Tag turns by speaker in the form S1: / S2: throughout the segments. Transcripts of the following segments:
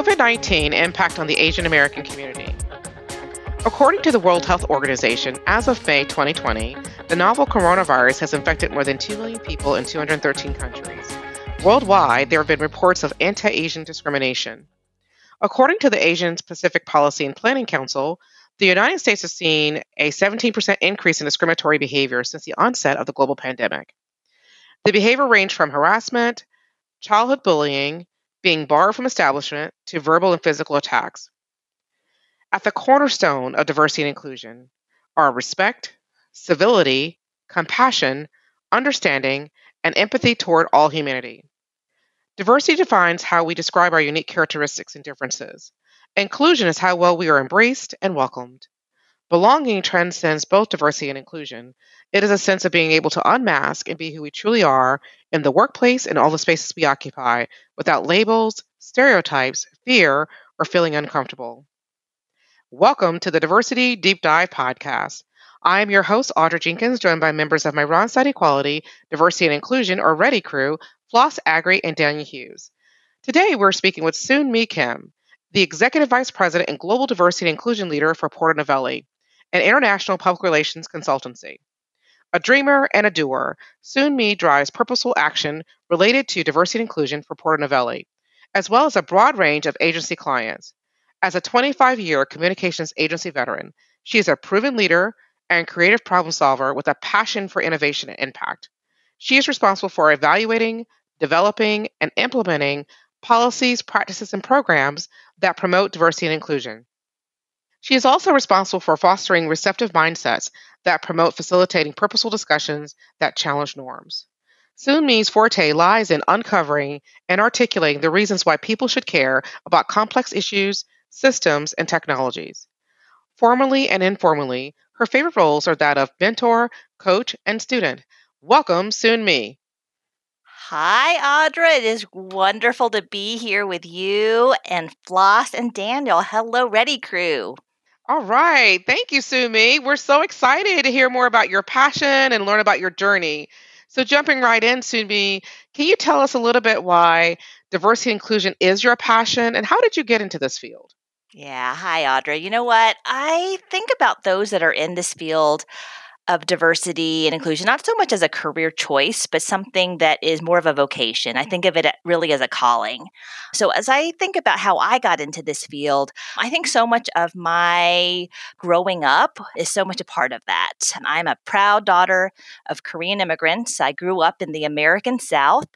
S1: COVID 19 impact on the Asian American community. According to the World Health Organization, as of May 2020, the novel coronavirus has infected more than 2 million people in 213 countries. Worldwide, there have been reports of anti Asian discrimination. According to the Asian Pacific Policy and Planning Council, the United States has seen a 17% increase in discriminatory behavior since the onset of the global pandemic. The behavior ranged from harassment, childhood bullying, being barred from establishment, to verbal and physical attacks. At the cornerstone of diversity and inclusion are respect, civility, compassion, understanding, and empathy toward all humanity. Diversity defines how we describe our unique characteristics and differences. Inclusion is how well we are embraced and welcomed. Belonging transcends both diversity and inclusion. It is a sense of being able to unmask and be who we truly are in the workplace and all the spaces we occupy without labels, stereotypes, fear, or feeling uncomfortable. Welcome to the Diversity Deep Dive podcast. I am your host, Audra Jenkins, joined by members of my Randstad Equality, Diversity and Inclusion, or READY crew, Floss Agri and Daniel Hughes. Today, we're speaking with Soon Mi Kim, the Executive Vice President and Global Diversity and Inclusion Leader for Porter Novelli an international public relations consultancy. A dreamer and a doer, Soon Mi drives purposeful action related to diversity and inclusion for Porter Novelli, as well as a broad range of agency clients. As a 25 year communications agency veteran, she is a proven leader and creative problem solver with a passion for innovation and impact. She is responsible for evaluating, developing, and implementing policies, practices, and programs that promote diversity and inclusion. She is also responsible for fostering receptive mindsets that promote facilitating purposeful discussions that challenge norms. Soon Mi's forte lies in uncovering and articulating the reasons why people should care about complex issues, systems, and technologies. Formally and informally, her favorite roles are that of mentor, coach, and student. Welcome, Soon Mi.
S2: Hi, Audra. It is wonderful to be here with you and Floss and Daniel. Hello, Ready Crew.
S1: All right. Thank you, Soon Mi. We're so excited to hear more about your passion and learn about your journey. So, jumping right in, Soon Mi, can you tell us a little bit why diversity inclusion is your passion and how did you get into this field?
S2: Yeah. Hi, Audra. You know what? I think about those that are in this field of diversity and inclusion, not so much as a career choice, but something that is more of a vocation. I think of it uh, really as a calling. So, as I think about how I got into this field, I think so much of my growing up is so much a part of that. I'm a proud daughter of Korean immigrants. I grew up in the American South.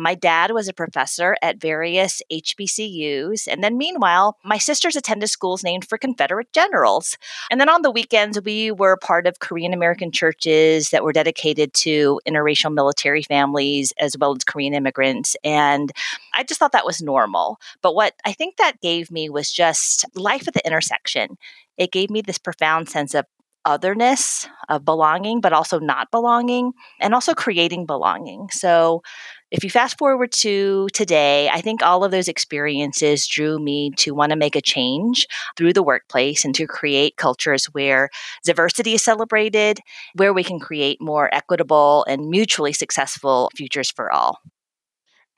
S2: My dad was a professor at various HBCUs. And then, meanwhile, my sisters attended schools named for Confederate generals. And then on the weekends, we were part of Korean American churches that were dedicated to interracial military families as well as Korean immigrants. And I just thought that was normal. But what I think that gave me was just life at the intersection. It gave me this profound sense of otherness, of belonging, but also not belonging, and also creating belonging. So if you fast forward to today, I think all of those experiences drew me to want to make a change through the workplace and to create cultures where diversity is celebrated, where we can create more equitable and mutually successful futures for all.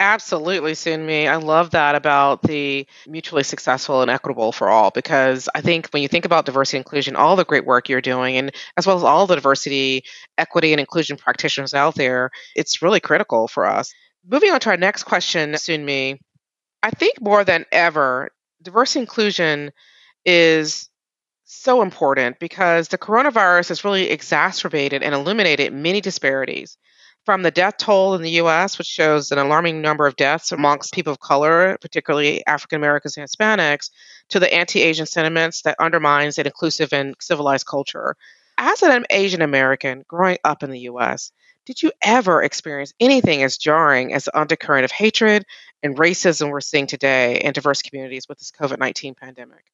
S1: Absolutely, Soon Mi. I love that about the mutually successful and equitable for all because I think when you think about diversity and inclusion, all the great work you're doing, and as well as all the diversity, equity, and inclusion practitioners out there, it's really critical for us. Moving on to our next question, Soon Mi. I think more than ever, diversity inclusion is so important because the coronavirus has really exacerbated and illuminated many disparities from the death toll in the US, which shows an alarming number of deaths amongst people of color, particularly African Americans and Hispanics, to the anti Asian sentiments that undermines an inclusive and civilized culture. As an Asian American growing up in the US, did you ever experience anything as jarring as the undercurrent of hatred and racism we're seeing today in diverse communities with this COVID 19 pandemic?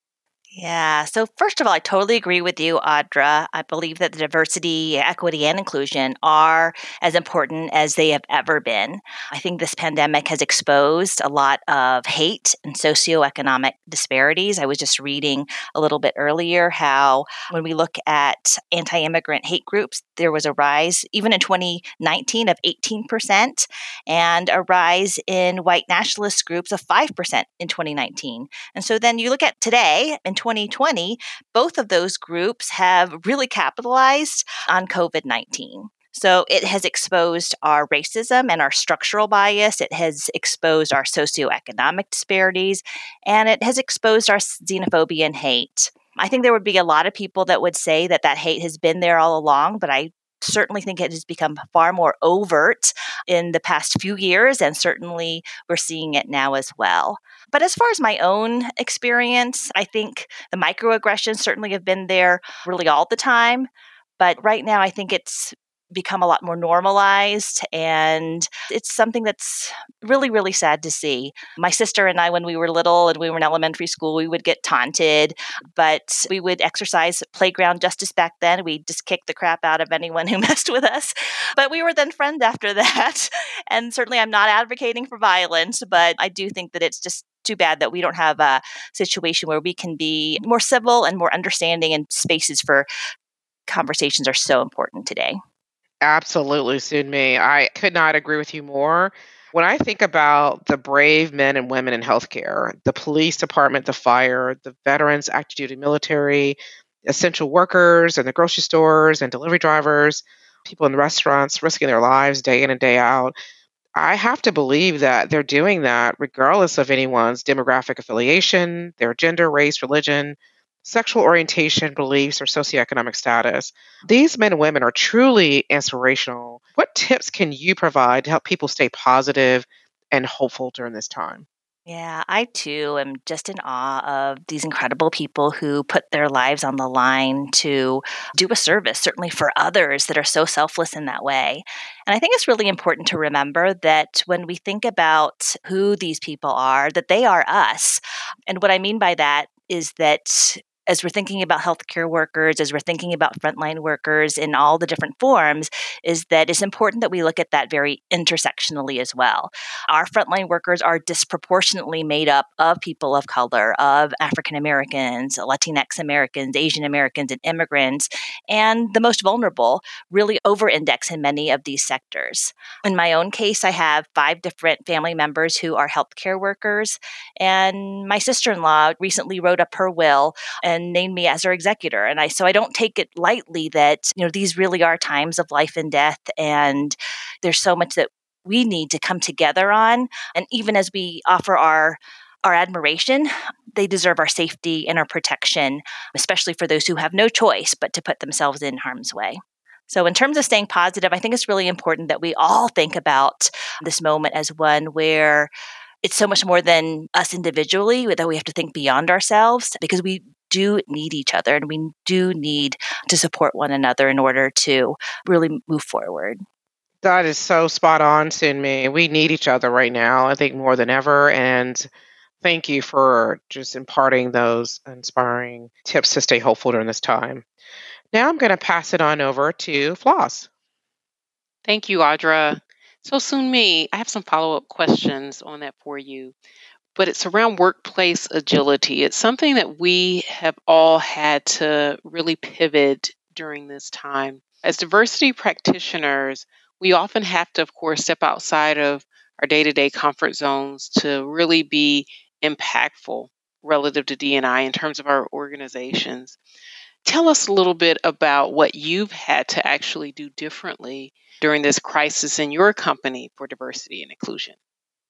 S2: Yeah. So, first of all, I totally agree with you, Audra. I believe that the diversity, equity, and inclusion are as important as they have ever been. I think this pandemic has exposed a lot of hate and socioeconomic disparities. I was just reading a little bit earlier how, when we look at anti immigrant hate groups, there was a rise, even in 2019, of 18%, and a rise in white nationalist groups of 5% in 2019. And so then you look at today, in 2020, both of those groups have really capitalized on COVID 19. So it has exposed our racism and our structural bias. It has exposed our socioeconomic disparities, and it has exposed our xenophobia and hate. I think there would be a lot of people that would say that that hate has been there all along, but I certainly think it has become far more overt in the past few years, and certainly we're seeing it now as well. But as far as my own experience, I think the microaggressions certainly have been there really all the time. But right now, I think it's become a lot more normalized and it's something that's really really sad to see my sister and i when we were little and we were in elementary school we would get taunted but we would exercise playground justice back then we just kick the crap out of anyone who messed with us but we were then friends after that and certainly i'm not advocating for violence but i do think that it's just too bad that we don't have a situation where we can be more civil and more understanding and spaces for conversations are so important today.
S1: Absolutely, Soon-Mi. I could not agree with you more. When I think about the brave men and women in healthcare, the police department, the fire, the veterans, active duty military, essential workers, and the grocery stores and delivery drivers, people in the restaurants risking their lives day in and day out, I have to believe that they're doing that regardless of anyone's demographic affiliation, their gender, race, religion, sexual orientation, beliefs, or socioeconomic status. These men and women are truly inspirational. What tips can you provide to help people stay positive and hopeful during this time?
S2: Yeah, I too am just in awe of these incredible people who put their lives on the line to do a service, certainly for others that are so selfless in that way. And I think it's really important to remember that when we think about who these people are, that they are us. And what I mean by that is that as we're thinking about healthcare workers, as we're thinking about frontline workers in all the different forms, is that it's important that we look at that very intersectionally as well. Our frontline workers are disproportionately made up of people of color, of African Americans, Latinx Americans, Asian Americans, and immigrants, and the most vulnerable really over index in many of these sectors. In my own case, I have five different family members who are healthcare workers, and my sister in law recently wrote up her will and and named me as her executor. And I so I don't take it lightly that, you know, these really are times of life and death and there's so much that we need to come together on. And even as we offer our our admiration, they deserve our safety and our protection, especially for those who have no choice but to put themselves in harm's way. So, in terms of staying positive, I think it's really important that we all think about this moment as one where it's so much more than us individually that we have to think beyond ourselves because we do need each other and we do need to support one another in order to really move forward.
S1: That is so spot on, Soon-Mi. We need each other right now, I think more than ever. And thank you for just imparting those inspiring tips to stay hopeful during this time. Now I'm going to pass it on over to Floss.
S3: Thank you, Audra. So, Soon-Mi, I have some follow up questions on that for you but it's around workplace agility. It's something that we have all had to really pivot during this time. As diversity practitioners, we often have to, of course, step outside of our day to day comfort zones to really be impactful relative to DNI in terms of our organizations. Tell us a little bit about what you've had to actually do differently during this crisis in your company for diversity and inclusion.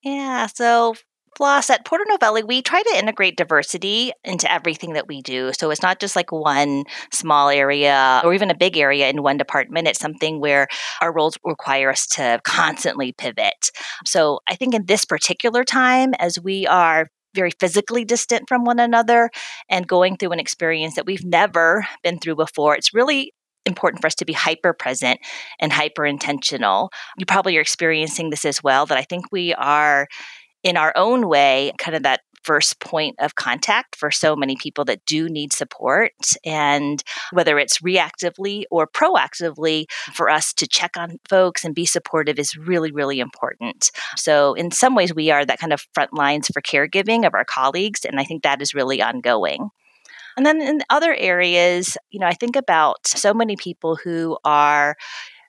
S2: Yeah, so At Porter Novelli, we try to integrate diversity into everything that we do. So it's not just like one small area or even a big area in one department. It's something where our roles require us to constantly pivot. So I think in this particular time, as we are very physically distant from one another and going through an experience that we've never been through before, it's really important for us to be hyper present and hyper intentional. You probably are experiencing this as well, that I think we are in our own way, kind of that first point of contact for so many people that do need support. And whether it's reactively or proactively, for us to check on folks and be supportive is really, really important. So, in some ways, we are that kind of front lines for caregiving of our colleagues. And I think that is really ongoing. And then in other areas, you know, I think about so many people who are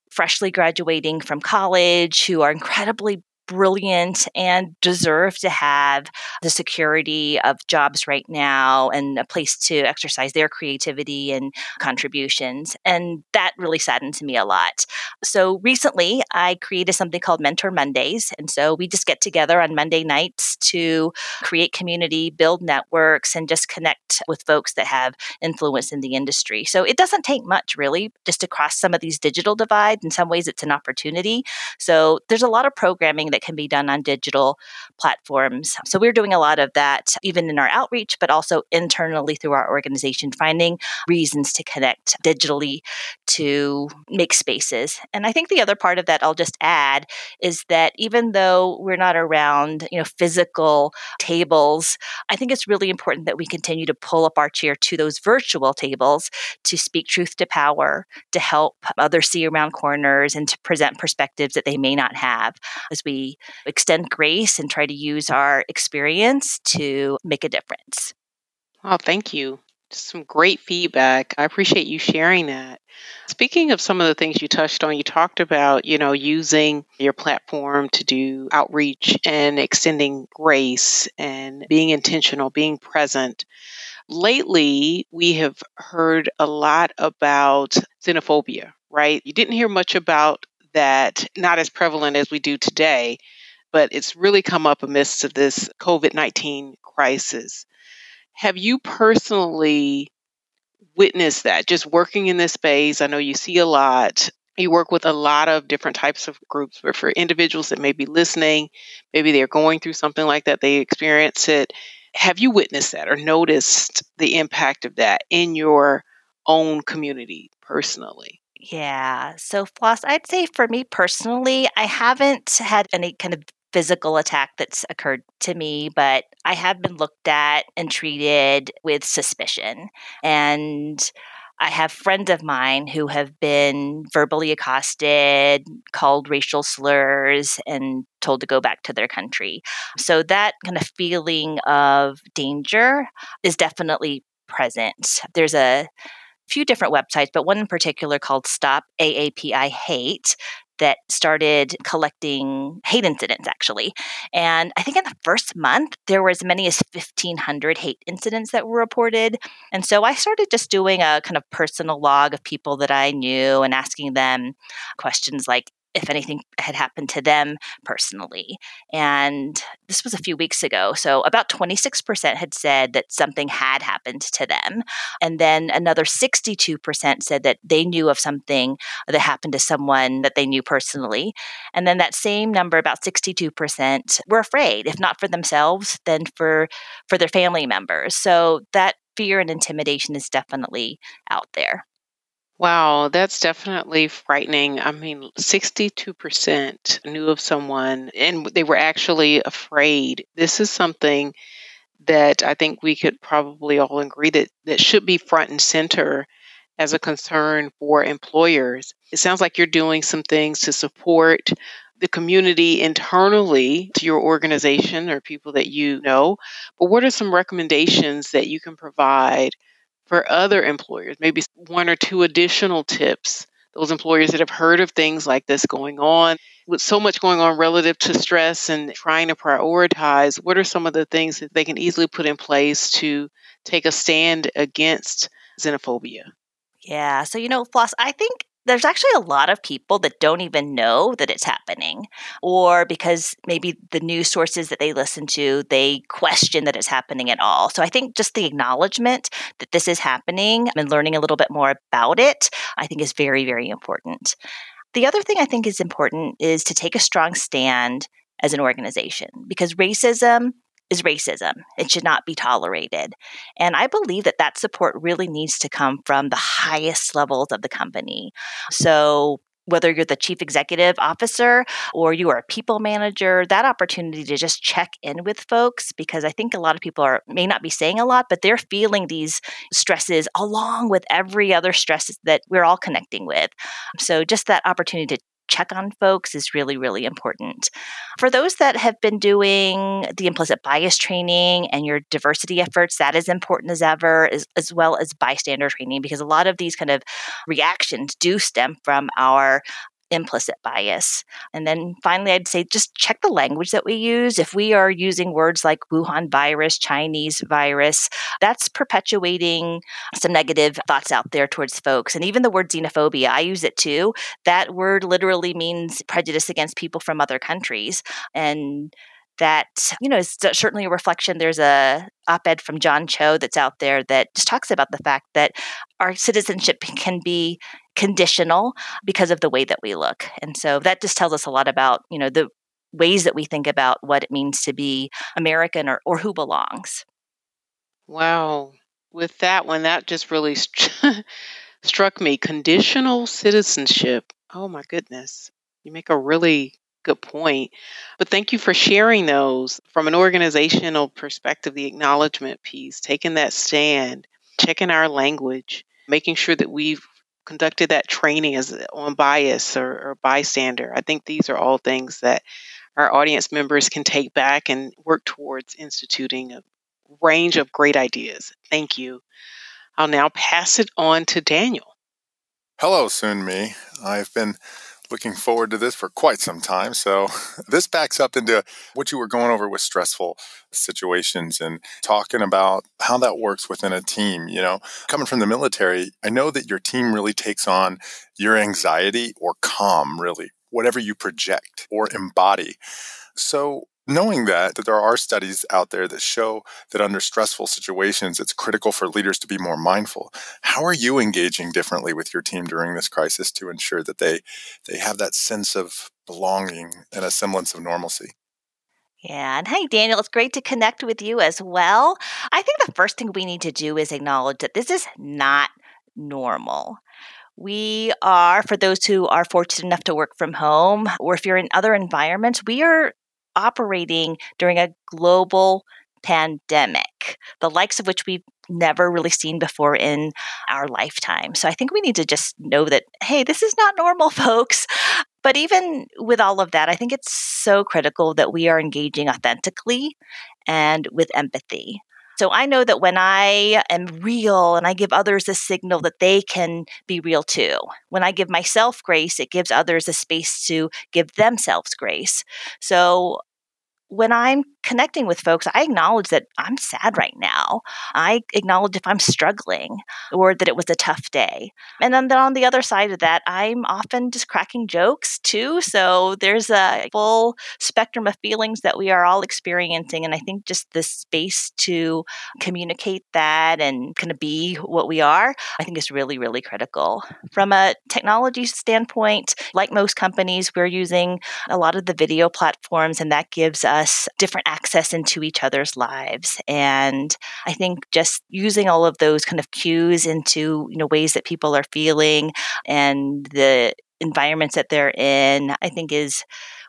S2: freshly graduating from college who are incredibly brilliant and deserve to have the security of jobs right now and a place to exercise their creativity and contributions. And that really saddens me a lot. So recently, I created something called Mentor Mondays. And so we just get together on Monday nights to create community, build networks, and just connect with folks that have influence in the industry. So it doesn't take much, really, just to cross some of these digital divides. In some ways, it's an opportunity. So there's a lot of programming that that can be done on digital platforms. So we're doing a lot of that, even in our outreach, but also internally through our organization, finding reasons to connect digitally to make spaces. And I think the other part of that I'll just add is that even though we're not around, you know, physical tables, I think it's really important that we continue to pull up our chair to those virtual tables to speak truth to power, to help others see around corners and to present perspectives that they may not have as extend grace and try to use our experience to make a difference.
S3: Wow, thank you. Some great feedback. I appreciate you sharing that. Speaking of some of the things you touched on, you talked about, you know, using your platform to do outreach and extending grace and being intentional, being present. Lately, we have heard a lot about xenophobia, right? You didn't hear much about that not as prevalent as we do today, but it's really come up amidst of this COVID 19 crisis. Have you personally witnessed that just working in this space? I know you see a lot. You work with a lot of different types of groups, but for individuals that may be listening, maybe they're going through something like that, they experience it. Have you witnessed that or noticed the impact of that in your own community personally?
S2: Yeah. So, Floss, I'd say for me personally, I haven't had any kind of physical attack that's occurred to me, but I have been looked at and treated with suspicion. And I have friends of mine who have been verbally accosted, called racial slurs, and told to go back to their country. So that kind of feeling of danger is definitely present. There's a few different websites, but one in particular called Stop AAPI Hate that started collecting hate incidents actually. And I think in the first month, there were as many as 1,500 hate incidents that were reported. And so I started just doing a kind of personal log of people that I knew and asking them questions like, if anything had happened to them personally. And this was a few weeks ago. So about 26% had said that something had happened to them. And then another 62% said that they knew of something that happened to someone that they knew personally. And then that same number, about 62%, were afraid, if not for themselves, then for, for their family members. So that fear and intimidation is definitely out there.
S3: Wow, that's definitely frightening. I mean, 62% knew of someone and they were actually afraid. This is something that I think we could probably all agree that that should be front and center as a concern for employers. It sounds like you're doing some things to support the community internally to your organization or people that you know. But what are some recommendations that you can provide for other employers, maybe one or two additional tips. Those employers that have heard of things like this going on, with so much going on relative to stress and trying to prioritize, what are some of the things that they can easily put in place to take a stand against xenophobia?
S2: Yeah. So, you know, Floss, I think there's actually a lot of people that don't even know that it's happening or because maybe the news sources that they listen to they question that it's happening at all. So i think just the acknowledgement that this is happening and learning a little bit more about it i think is very very important. The other thing i think is important is to take a strong stand as an organization because racism is racism. It should not be tolerated. And I believe that that support really needs to come from the highest levels of the company. So whether you're the chief executive officer or you are a people manager, that opportunity to just check in with folks because I think a lot of people are may not be saying a lot, but they're feeling these stresses along with every other stress that we're all connecting with. So just that opportunity to check on folks is really, really important. For those that have been doing the implicit bias training and your diversity efforts, that is important as ever, as, as well as bystander training, because a lot of these kind of reactions do stem from our implicit bias. And then finally, I'd say just check the language that we use. If we are using words like Wuhan virus, Chinese virus, that's perpetuating some negative thoughts out there towards folks. And even the word xenophobia, I use it too. That word literally means prejudice against people from other countries. And that you know is certainly a reflection there's a op-ed from john cho that's out there that just talks about the fact that our citizenship can be conditional because of the way that we look. And so that just tells us a lot about you know the ways that we think about what it means to be american or, or who belongs.
S3: Wow. With that one that just really st- struck me. Conditional citizenship. Oh my goodness. You make a really good point. But thank you for sharing those from an organizational perspective, the acknowledgement piece, taking that stand, checking our language, making sure that we've conducted that training as on bias or, or bystander. I think these are all things that our audience members can take back and work towards instituting a range of great ideas. Thank you. I'll now pass it on to Daniel.
S4: Hello, Soon Mi. I've been looking forward to this for quite some time. So, this backs up into what you were going over with stressful situations and talking about how that works within a team. You know, coming from the military, I know that your team really takes on your anxiety or calm, really, whatever you project or embody. So, knowing that that there are studies out there that show that under stressful situations it's critical for leaders to be more mindful how are you engaging differently with your team during this crisis to ensure that they they have that sense of belonging and a semblance of normalcy
S2: yeah. And hey, Daniel, it's great to connect with you as well. I think the first thing we need to do is acknowledge that this is not normal. We are, for those who are fortunate enough to work from home, or if you're in other environments, we are operating during a global pandemic, the likes of which we've never really seen before in our lifetime. So I think we need to just know that, hey, this is not normal, folks. But even with all of that, I think it's so critical that we are engaging authentically and with empathy. So I know that when I am real and I give others a signal that they can be real too. When I give myself grace, it gives others a space to give themselves grace. So when I'm connecting with folks, I acknowledge that I'm sad right now. I acknowledge if I'm struggling or that it was a tough day. And then, on the other side of that, I'm often just cracking jokes too. So there's a full spectrum of feelings that we are all experiencing. And I think just the space to communicate that and kind of be what we are, I think is really, really critical. From a technology standpoint, like most companies, we're using a lot of the video platforms, and that gives us different access into each other's lives. And I think just using all of those kind of cues into, you know, ways that people are feeling and the environments that they're in, I think is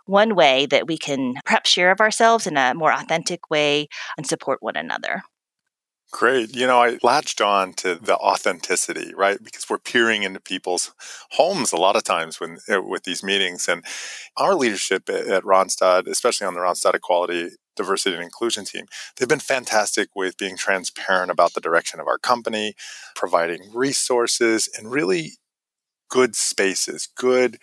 S2: one way that we can perhaps share of ourselves in a more authentic way and support one another.
S4: Great. You know, I latched on to the authenticity, right? Because we're peering into people's homes a lot of times when uh, with these meetings, and our leadership at, Randstad, especially on the Randstad Equality, Diversity, and Inclusion team, they've been fantastic with being transparent about the direction of our company, providing resources, and really good spaces, good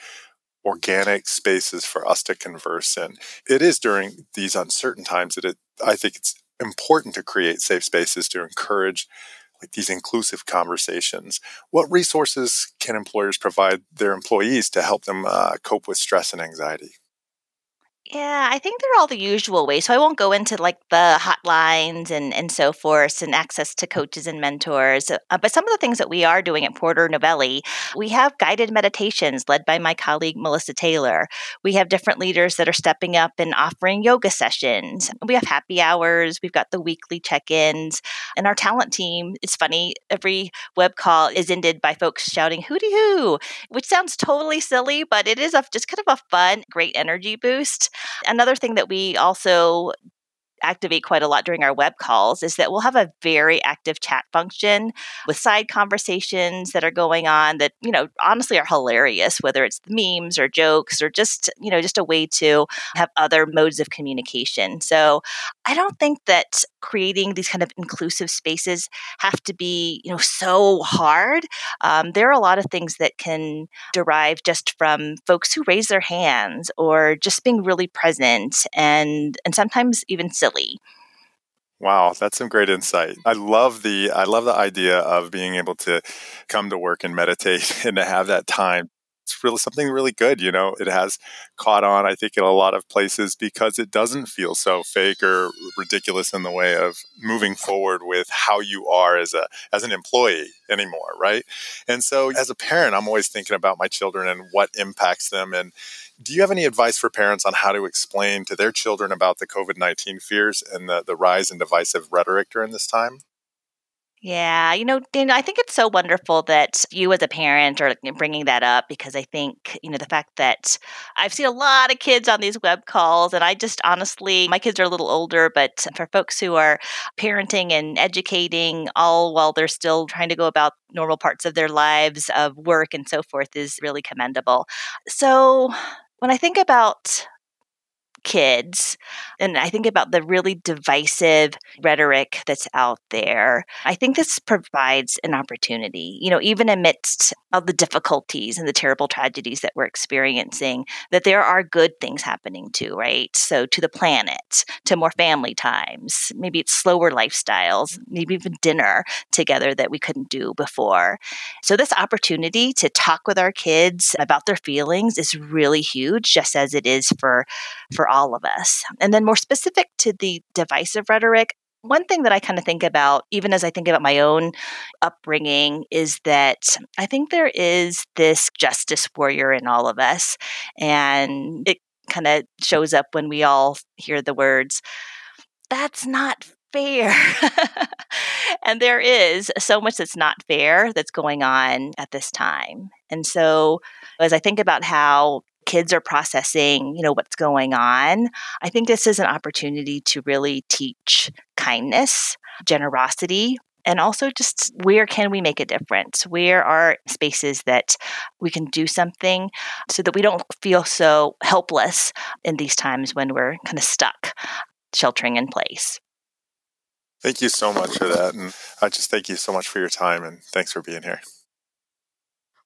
S4: organic spaces for us to converse in. It is during these uncertain times that it, I think it's important to create safe spaces to encourage like these inclusive conversations. What resources can employers provide their employees to help them uh, cope with stress and anxiety?
S2: Yeah, I think they're all the usual ways. So I won't go into like the hotlines and, and so forth and access to coaches and mentors. Uh, but some of the things that we are doing at Porter Novelli, we have guided meditations led by my colleague Melissa Taylor. We have different leaders that are stepping up and offering yoga sessions. We have happy hours. We've got the weekly check ins. And our talent team, it's funny, every web call is ended by folks shouting hooty hoo, which sounds totally silly, but it is a, just kind of a fun, great energy boost. Another thing that we also activate quite a lot during our web calls is that we'll have a very active chat function with side conversations that are going on that you know honestly are hilarious whether it's memes or jokes or just you know just a way to have other modes of communication. So i don't think that creating these kind of inclusive spaces have to be you know so hard. Um, there are a lot of things that can derive just from folks who raise their hands or just being really present and and sometimes even silly
S4: Wow, that's some great insight. I love the I love the idea of being able to come to work and meditate and to have that time it's really something really good. You know, it has caught on, I think, in a lot of places because it doesn't feel so fake or ridiculous in the way of moving forward with how you are as a as an employee anymore, right? And so, as a parent, I'm always thinking about my children and what impacts them. And do you have any advice for parents on how to explain to their children about the COVID 19 fears and the, the rise in divisive rhetoric during this time?
S2: Yeah, you know, Dana, I think it's so wonderful that you as a parent are bringing that up because I think, you know, the fact that I've seen a lot of kids on these web calls and I just honestly, my kids are a little older, but for folks who are parenting and educating all while they're still trying to go about normal parts of their lives of work and so forth is really commendable. So, when I think about kids. And I think about the really divisive rhetoric that's out there. I think this provides an opportunity, you know, even amidst all the difficulties and the terrible tragedies that we're experiencing, that there are good things happening too, right? So to the planet, to more family times, maybe it's slower lifestyles, maybe even dinner together that we couldn't do before. So this opportunity to talk with our kids about their feelings is really huge, just as it is for for all of us. And then more specific to the divisive rhetoric, one thing that I kind of think about, even as I think about my own upbringing, is that I think there is this justice warrior in all of us. And it kind of shows up when we all hear the words, that's not fair. and there is so much that's not fair that's going on at this time. And so as I think about how kids are processing, you know, what's going on, I think this is an opportunity to really teach kindness, generosity, and also just where can we make a difference? Where are spaces that we can do something so that we don't feel so helpless in these times when we're kind of stuck sheltering in place?
S4: Thank you so much for that. And I just thank you so much for your time and thanks for being here.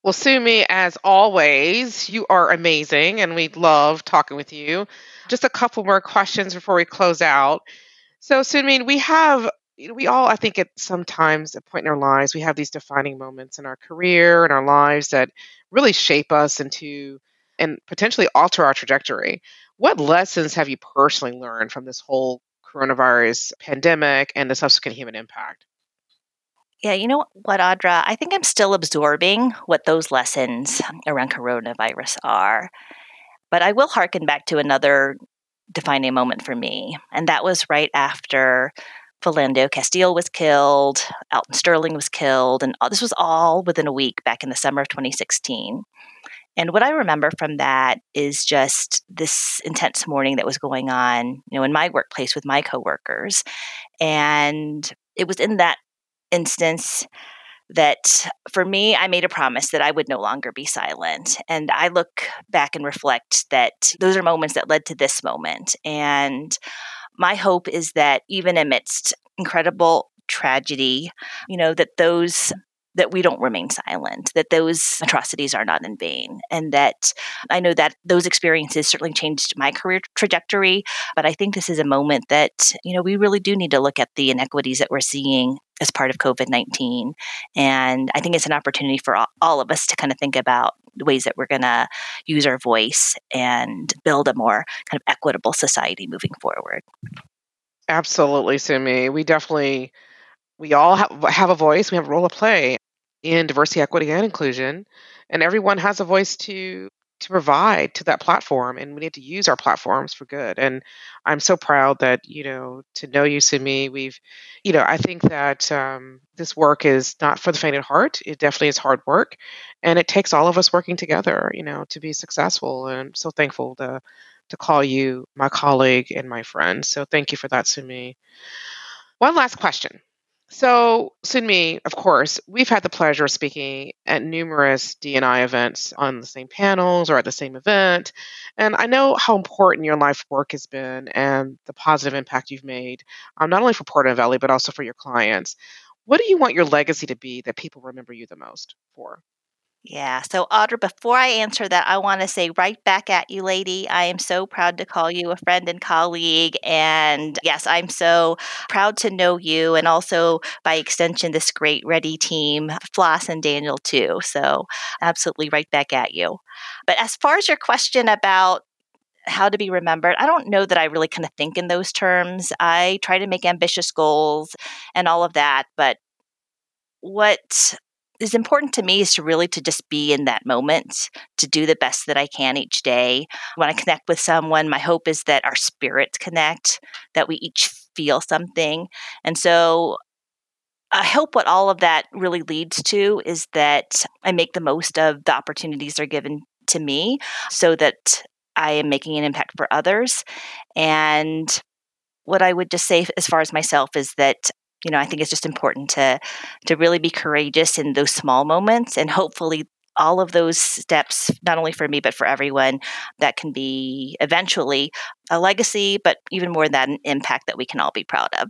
S1: Well, Soon Mi, as always, you are amazing and we love talking with you. Just a couple more questions before we close out. So, Soon Mi, we have, we all, I think, at sometimes a point in our lives, we have these defining moments in our career and our lives that really shape us into and potentially alter our trajectory. What lessons have you personally learned from this whole coronavirus pandemic and the subsequent human impact?
S2: Yeah, you know what, Audra? I think I'm still absorbing what those lessons around coronavirus are. But I will harken back to another defining moment for me, and that was right after Philando Castile was killed, Alton Sterling was killed, and this was all within a week back in the summer of 2016. And what I remember from that is just this intense mourning that was going on, you know, in my workplace with my coworkers. And it was in that instance that for me, I made a promise that I would no longer be silent. And I look back and reflect that those are moments that led to this moment. And my hope is that even amidst incredible tragedy, you know, that those that we don't remain silent, that those atrocities are not in vain. And that I know that those experiences certainly changed my career trajectory. But I think this is a moment that, you know, we really do need to look at the inequities that we're seeing as part of COVID 19. And I think it's an opportunity for all, all of us to kind of think about the ways that we're going to use our voice and build a more kind of equitable society moving forward.
S1: Absolutely, Soon Mi. We definitely, we all have, have a voice, we have a role to play in diversity, equity, and inclusion. And everyone has a voice to to provide to that platform and we need to use our platforms for good. And i'm so proud that you know to know you Soon Mi we've you know i think that um, this work is not for the faint of heart. It definitely is hard work and it takes all of us working together you know to be successful. And i'm so thankful to to call you my colleague and my friend. So thank you for that Soon Mi one last question so, Soon Mi, of course, we've had the pleasure of speaking at numerous DNI events on the same panels or at the same event. And I know how important your life work has been and the positive impact you've made, um, not only for Novelli, but also for your clients. What do you want your legacy to be that people remember you the most for?
S2: Yeah. So, Audra, before I answer that, I want to say right back at you, lady. I am so proud to call you a friend and colleague. And yes, I'm so proud to know you and also, by extension, this great Ready team, Floss and Daniel, too. So, absolutely right back at you. But as far as your question about how to be remembered. I don't know that I really kind of think in those terms. I try to make ambitious goals and all of that, but what is important to me is to really to just be in that moment to do the best that i can each day when i connect with someone my hope is that our spirits connect that we each feel something and so I hope what all of that really leads to is that I make the most of the opportunities that are given to me so that I am making an impact for others. And what I would just say as far as myself is that you know, I think it's just important to to really be courageous in those small moments and hopefully all of those steps, not only for me, but for everyone, that can be eventually a legacy, but even more than that, an impact that we can all be proud of.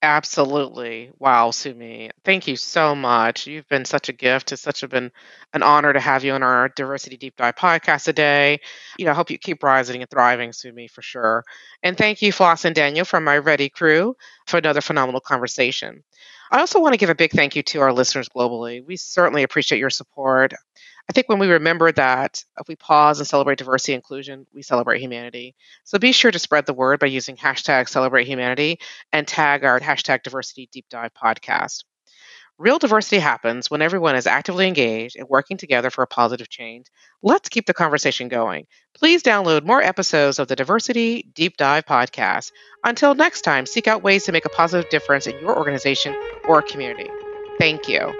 S1: Absolutely. Wow, Soon Mi. Thank you so much. You've been such a gift. It's such a been an honor to have you on our Diversity Deep Dive podcast today. You know, I hope you keep rising and thriving, Soon Mi, for sure. And thank you, Floss and Daniel from my Ready crew for another phenomenal conversation. I also want to give a big thank you to our listeners globally. We certainly appreciate your support. I think when we remember that if we pause and celebrate diversity and inclusion, we celebrate humanity. So be sure to spread the word by using hashtag celebrate humanity and tag our hashtag diversity deep dive podcast. Real diversity happens when everyone is actively engaged and working together for a positive change. Let's keep the conversation going. Please download more episodes of the Diversity Deep Dive podcast. Until next time, seek out ways to make a positive difference in your organization or community. Thank you.